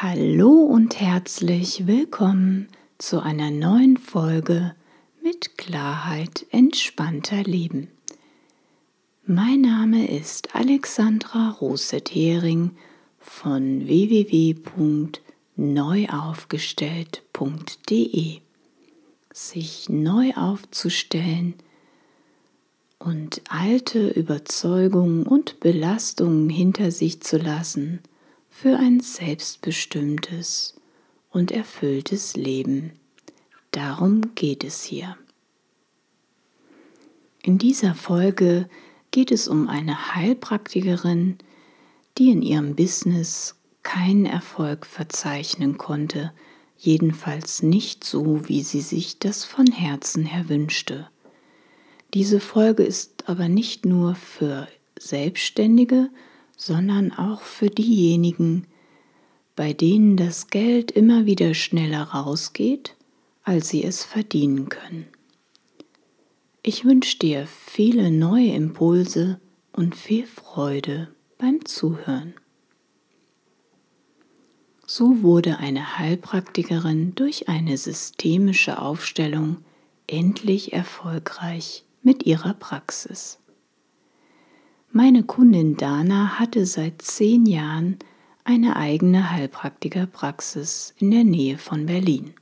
Hallo und herzlich willkommen zu einer neuen Folge mit Klarheit entspannter Leben. Mein Name ist Alexandra Roset-Hering von www.neuaufgestellt.de. Sich neu aufzustellen und alte Überzeugungen und Belastungen hinter sich zu lassen – für ein selbstbestimmtes und erfülltes Leben. Darum geht es hier. In dieser Folge geht es um eine Heilpraktikerin, die in ihrem Business keinen Erfolg verzeichnen konnte, jedenfalls nicht so, wie sie sich das von Herzen her wünschte. Diese Folge ist aber nicht nur für Selbstständige, sondern auch für diejenigen, bei denen das Geld immer wieder schneller rausgeht, als sie es verdienen können. Ich wünsche dir viele neue Impulse und viel Freude beim Zuhören. So wurde eine Heilpraktikerin durch eine systemische Aufstellung endlich erfolgreich mit ihrer Praxis. Meine Kundin Dana hatte seit zehn Jahren eine eigene Heilpraktikerpraxis in der Nähe von Berlin.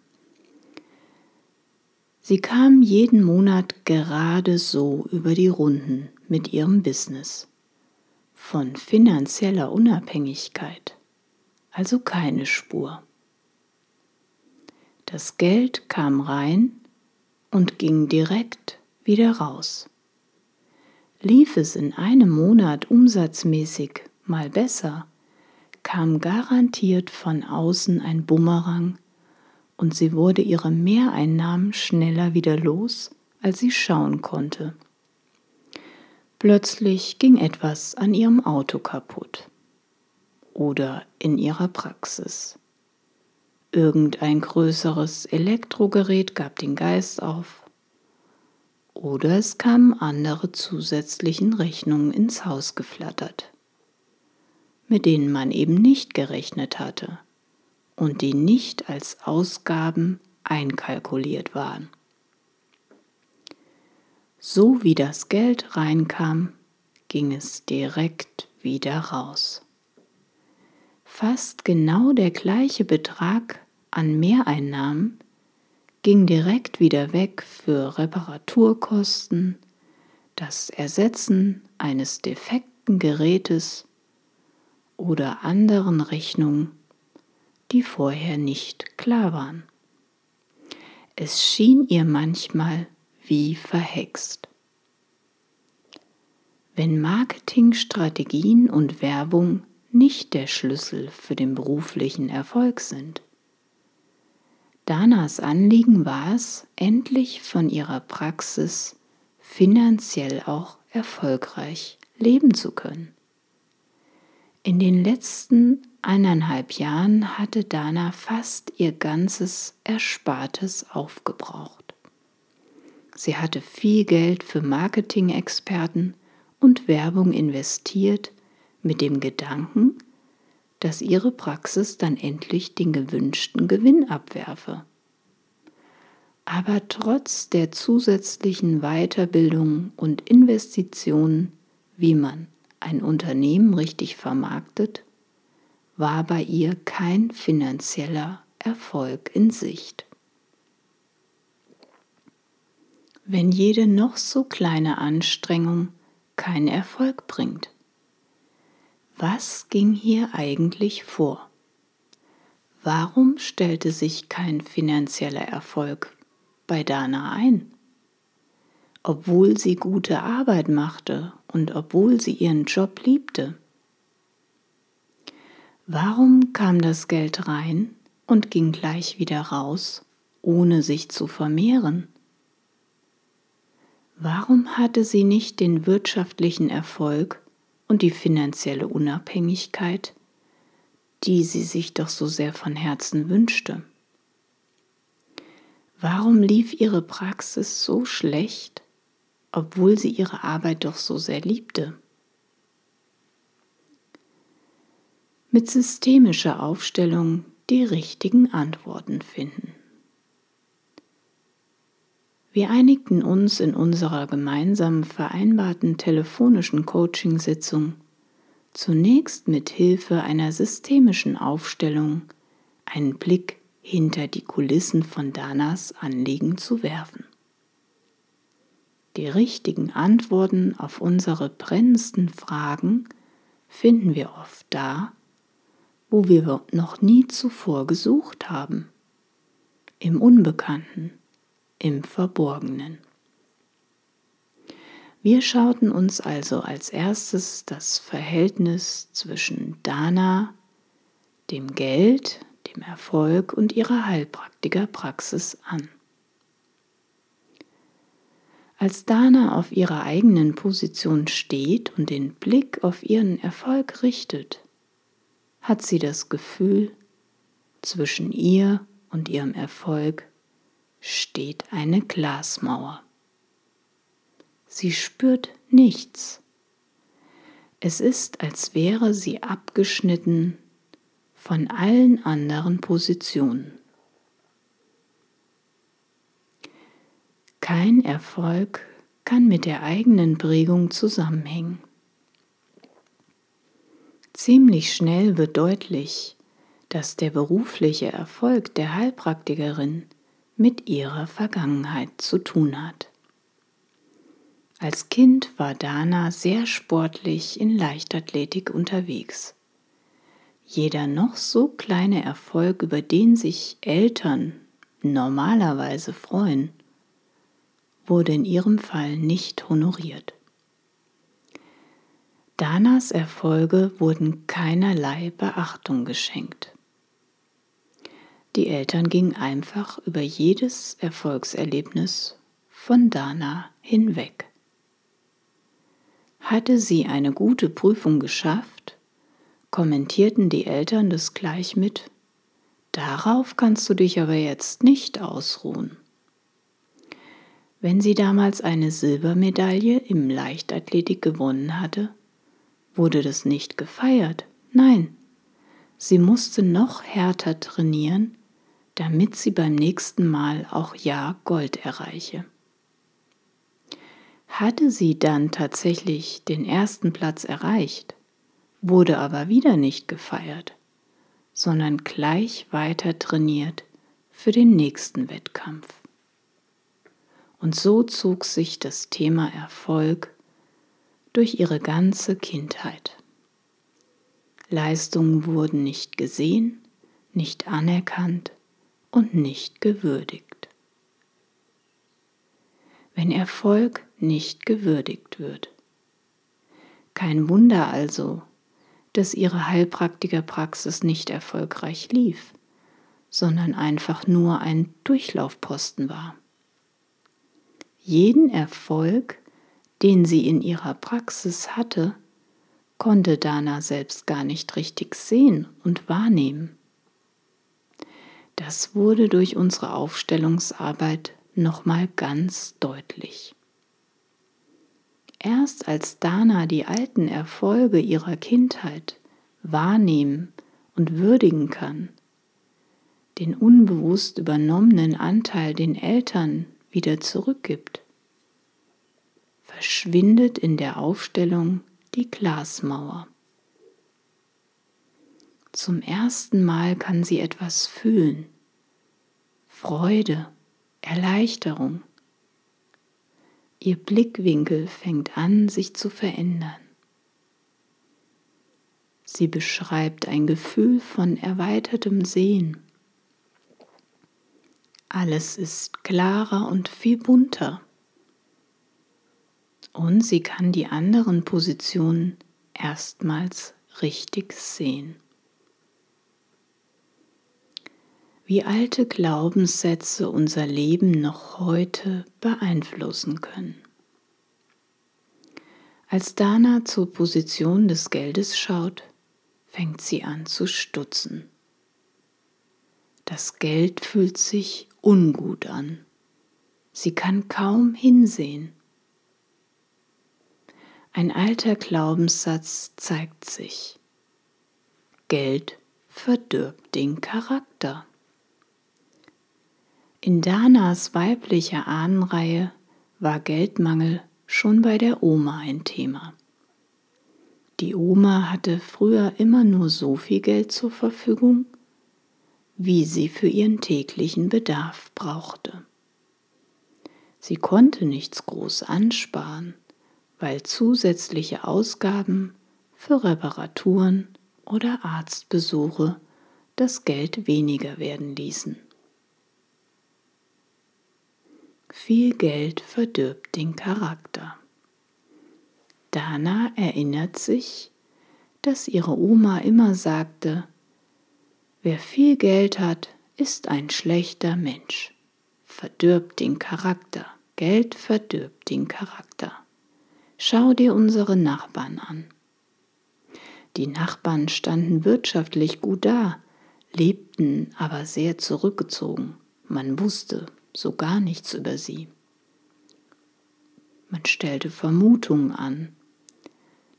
Sie kam jeden Monat gerade so über die Runden mit ihrem Business. Von finanzieller Unabhängigkeit, also keine Spur. Das Geld kam rein und ging direkt wieder raus. Lief es in einem Monat umsatzmäßig mal besser, kam garantiert von außen ein Bumerang und sie wurde ihre Mehreinnahmen schneller wieder los, als sie schauen konnte. Plötzlich ging etwas an ihrem Auto kaputt oder in ihrer Praxis. Irgendein größeres Elektrogerät gab den Geist auf oder es kamen andere zusätzlichen Rechnungen ins Haus geflattert, mit denen man eben nicht gerechnet hatte und die nicht als Ausgaben einkalkuliert waren. So wie das Geld reinkam, ging es direkt wieder raus. Fast genau der gleiche Betrag an Mehreinnahmen ging direkt wieder weg für Reparaturkosten, das Ersetzen eines defekten Gerätes oder anderen Rechnungen, die vorher nicht klar waren. Es schien ihr manchmal wie verhext. Wenn Marketingstrategien und Werbung nicht der Schlüssel für den beruflichen Erfolg sind, Danas Anliegen war es, endlich von ihrer Praxis finanziell auch erfolgreich leben zu können. In den letzten eineinhalb Jahren hatte Dana fast ihr ganzes Erspartes aufgebraucht. Sie hatte viel Geld für Marketing-Experten und Werbung investiert mit dem Gedanken, dass ihre Praxis dann endlich den gewünschten Gewinn abwerfe. Aber trotz der zusätzlichen Weiterbildung und Investitionen, wie man ein Unternehmen richtig vermarktet, war bei ihr kein finanzieller Erfolg in Sicht. Wenn jede noch so kleine Anstrengung keinen Erfolg bringt, was ging hier eigentlich vor? Warum stellte sich kein finanzieller Erfolg bei Dana ein? Obwohl sie gute Arbeit machte und obwohl sie ihren Job liebte. Warum kam das Geld rein und ging gleich wieder raus, ohne sich zu vermehren? Warum hatte sie nicht den wirtschaftlichen Erfolg und die finanzielle Unabhängigkeit, die sie sich doch so sehr von Herzen wünschte. Warum lief ihre Praxis so schlecht, obwohl sie ihre Arbeit doch so sehr liebte? mit systemischer Aufstellung die richtigen Antworten finden. Wir einigten uns in unserer gemeinsam vereinbarten telefonischen Coachingsitzung. Zunächst mit Hilfe einer systemischen Aufstellung einen Blick hinter die Kulissen von Danas Anliegen zu werfen. Die richtigen Antworten auf unsere brennendsten Fragen finden wir oft da, wo wir noch nie zuvor gesucht haben, im Unbekannten, im Verborgenen. Wir schauten uns also als erstes das Verhältnis zwischen Dana, dem Geld, dem Erfolg und ihrer Heilpraktikerpraxis an. Als Dana auf ihrer eigenen Position steht und den Blick auf ihren Erfolg richtet, hat sie das Gefühl, zwischen ihr und ihrem Erfolg steht eine Glasmauer. Sie spürt nichts. Es ist, als wäre sie abgeschnitten von allen anderen Positionen. Kein Erfolg kann mit der eigenen Prägung zusammenhängen. Ziemlich schnell wird deutlich, dass der berufliche Erfolg der Heilpraktikerin mit ihrer Vergangenheit zu tun hat. Als Kind war Dana sehr sportlich in Leichtathletik unterwegs. Jeder noch so kleine Erfolg, über den sich Eltern normalerweise freuen, wurde in ihrem Fall nicht honoriert. Danas Erfolge wurden keinerlei Beachtung geschenkt. Die Eltern gingen einfach über jedes Erfolgserlebnis von Dana hinweg. Hatte sie eine gute Prüfung geschafft, kommentierten die Eltern das gleich mit, darauf kannst du dich aber jetzt nicht ausruhen. Wenn sie damals eine Silbermedaille im Leichtathletik gewonnen hatte, wurde das nicht gefeiert. Nein, sie musste noch härter trainieren, damit sie beim nächsten Mal auch ja Gold erreiche. Hatte sie dann tatsächlich den ersten Platz erreicht, wurde aber wieder nicht gefeiert, sondern gleich weiter trainiert für den nächsten Wettkampf. Und so zog sich das Thema Erfolg durch ihre ganze Kindheit. Leistungen wurden nicht gesehen, nicht anerkannt und nicht gewürdigt. Wenn Erfolg nicht gewürdigt wird. Kein Wunder also, dass ihre Heilpraktikerpraxis nicht erfolgreich lief, sondern einfach nur ein Durchlaufposten war. Jeden Erfolg, den sie in ihrer Praxis hatte, konnte Dana selbst gar nicht richtig sehen und wahrnehmen. Das wurde durch unsere Aufstellungsarbeit nochmal ganz deutlich. Erst als Dana die alten Erfolge ihrer Kindheit wahrnehmen und würdigen kann, den unbewusst übernommenen Anteil den Eltern wieder zurückgibt, verschwindet in der Aufstellung die Glasmauer. Zum ersten Mal kann sie etwas fühlen, Freude, Erleichterung, Ihr Blickwinkel fängt an, sich zu verändern. Sie beschreibt ein Gefühl von erweitertem Sehen. Alles ist klarer und viel bunter. Und sie kann die anderen Positionen erstmals richtig sehen. Wie alte Glaubenssätze unser Leben noch heute beeinflussen können. Als Dana zur Position des Geldes schaut, fängt sie an zu stutzen. Das Geld fühlt sich ungut an. Sie kann kaum hinsehen. Ein alter Glaubenssatz zeigt sich. Geld verdirbt den Charakter. In Danas weiblicher Ahnenreihe war Geldmangel schon bei der Oma ein Thema. Die Oma hatte früher immer nur so viel Geld zur Verfügung, wie sie für ihren täglichen Bedarf brauchte. Sie konnte nichts groß ansparen, weil zusätzliche Ausgaben für Reparaturen oder Arztbesuche das Geld weniger werden ließen. Viel Geld verdirbt den Charakter. Dana erinnert sich, dass ihre Oma immer sagte, wer viel Geld hat, ist ein schlechter Mensch, verdirbt den Charakter, Geld verdirbt den Charakter. Schau dir unsere Nachbarn an. Die Nachbarn standen wirtschaftlich gut da, lebten aber sehr zurückgezogen. Man wusste so gar nichts über sie. Man stellte Vermutungen an,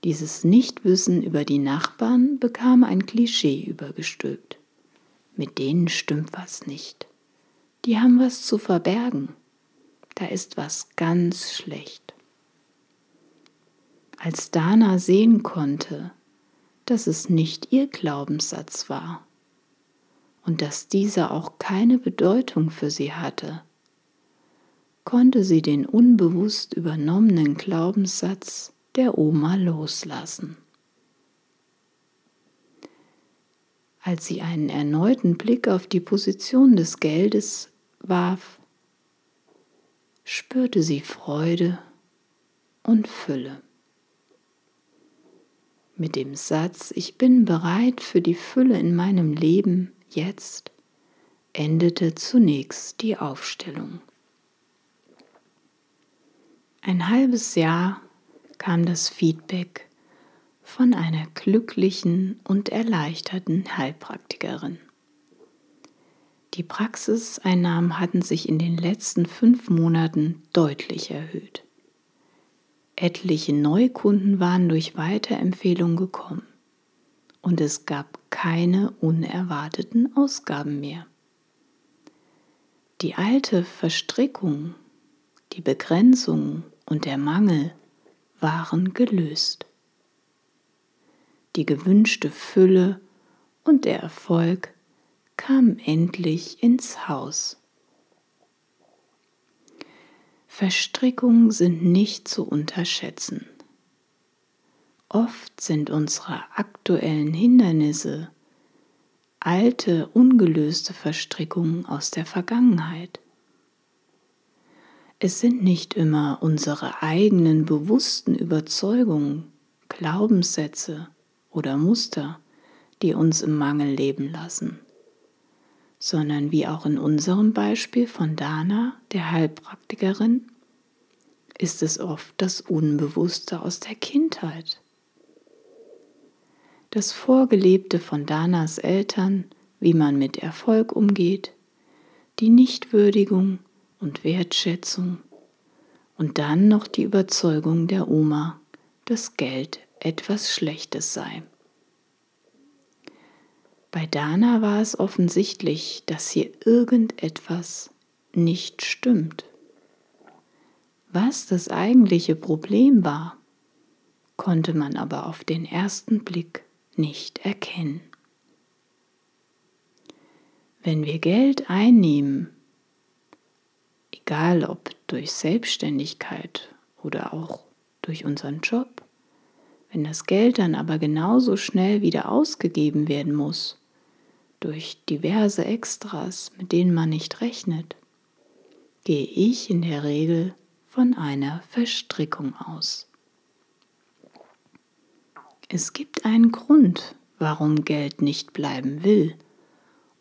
dieses Nichtwissen über die Nachbarn bekam ein Klischee übergestülpt. Mit denen stimmt was nicht. Die haben was zu verbergen. Da ist was ganz schlecht. Als Dana sehen konnte, dass es nicht ihr Glaubenssatz war und dass dieser auch keine Bedeutung für sie hatte, konnte sie den unbewusst übernommenen Glaubenssatz der Oma loslassen. Als sie einen erneuten Blick auf die Position des Geldes warf, spürte sie Freude und Fülle. Mit dem Satz, ich bin bereit für die Fülle in meinem Leben jetzt, endete zunächst die Aufstellung. Ein halbes Jahr kam das Feedback von einer glücklichen und erleichterten Heilpraktikerin. Die Praxiseinnahmen hatten sich in den letzten fünf Monaten deutlich erhöht. Etliche Neukunden waren durch Weiterempfehlung gekommen und es gab keine unerwarteten Ausgaben mehr. Die alte Verstrickung, die Begrenzung und der Mangel waren gelöst. Die gewünschte Fülle und der Erfolg kamen endlich ins Haus. Verstrickungen sind nicht zu unterschätzen. Oft sind unsere aktuellen Hindernisse alte, ungelöste Verstrickungen aus der Vergangenheit. Es sind nicht immer unsere eigenen bewussten Überzeugungen, Glaubenssätze oder Muster, die uns im Mangel leben lassen, sondern wie auch in unserem Beispiel von Dana, der Heilpraktikerin, ist es oft das Unbewusste aus der Kindheit. Das Vorgelebte von Danas Eltern, wie man mit Erfolg umgeht, die Nichtwürdigung und Wertschätzung und dann noch die Überzeugung der Oma, dass Geld etwas Schlechtes sei. Bei Dana war es offensichtlich, dass hier irgendetwas nicht stimmt. Was das eigentliche Problem war, konnte man aber auf den ersten Blick nicht erkennen. Wenn wir Geld einnehmen, egal ob durch Selbstständigkeit oder auch durch unseren Job. Wenn das Geld dann aber genauso schnell wieder ausgegeben werden muss, durch diverse Extras, mit denen man nicht rechnet, gehe ich in der Regel von einer Verstrickung aus. Es gibt einen Grund, warum Geld nicht bleiben will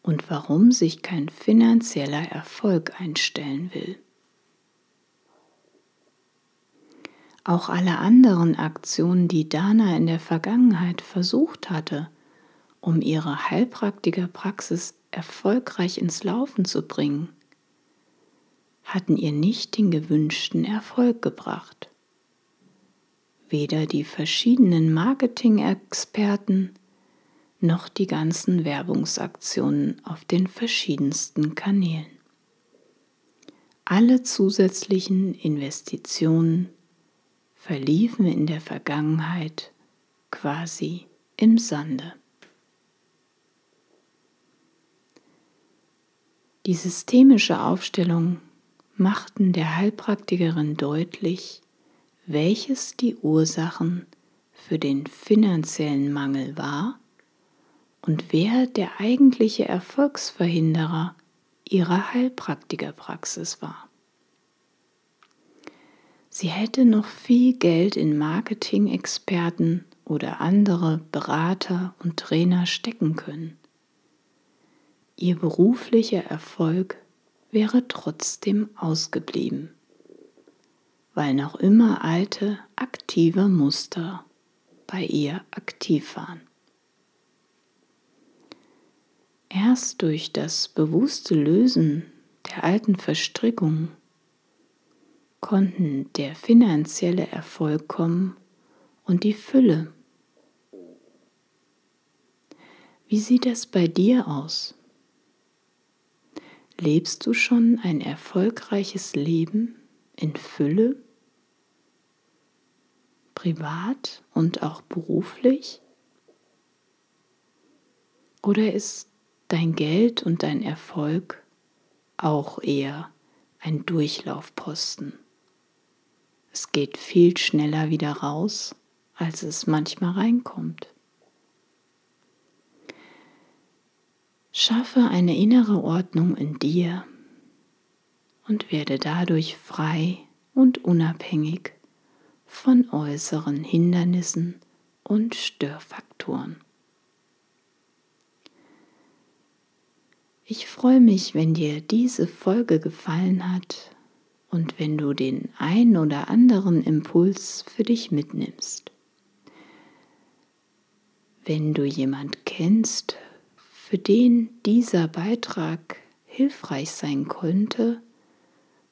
und warum sich kein finanzieller Erfolg einstellen will. Auch alle anderen Aktionen, die Dana in der Vergangenheit versucht hatte, um ihre Heilpraktikerpraxis erfolgreich ins Laufen zu bringen, hatten ihr nicht den gewünschten Erfolg gebracht. Weder die verschiedenen Marketing-Experten noch die ganzen Werbungsaktionen auf den verschiedensten Kanälen. Alle zusätzlichen Investitionen verliefen in der Vergangenheit quasi im Sande. Die systemische Aufstellung machten der Heilpraktikerin deutlich, welches die Ursachen für den finanziellen Mangel war und wer der eigentliche Erfolgsverhinderer ihrer Heilpraktikerpraxis war. Sie hätte noch viel Geld in Marketing-Experten oder andere Berater und Trainer stecken können. Ihr beruflicher Erfolg wäre trotzdem ausgeblieben, weil noch immer alte, aktive Muster bei ihr aktiv waren. Erst durch das bewusste Lösen der alten Verstrickung konnten der finanzielle Erfolg kommen und die Fülle. Wie sieht es bei dir aus? Lebst du schon ein erfolgreiches Leben in Fülle? Privat und auch beruflich? Oder ist dein Geld und dein Erfolg auch eher ein Durchlaufposten? Es geht viel schneller wieder raus, als es manchmal reinkommt. Schaffe eine innere Ordnung in dir und werde dadurch frei und unabhängig von äußeren Hindernissen und Störfaktoren. Ich freue mich, wenn dir diese Folge gefallen hat und wenn du den ein oder anderen Impuls für dich mitnimmst. Wenn du jemand kennst, für den dieser Beitrag hilfreich sein könnte,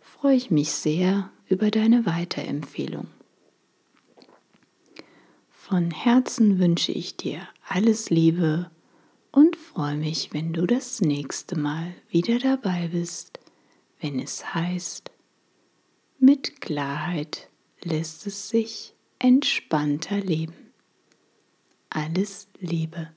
freue ich mich sehr über deine Weiterempfehlung. Von Herzen wünsche ich dir alles Liebe und freue mich, wenn du das nächste Mal wieder dabei bist, wenn es heißt, mit Klarheit lässt es sich entspannter leben. Alles Liebe.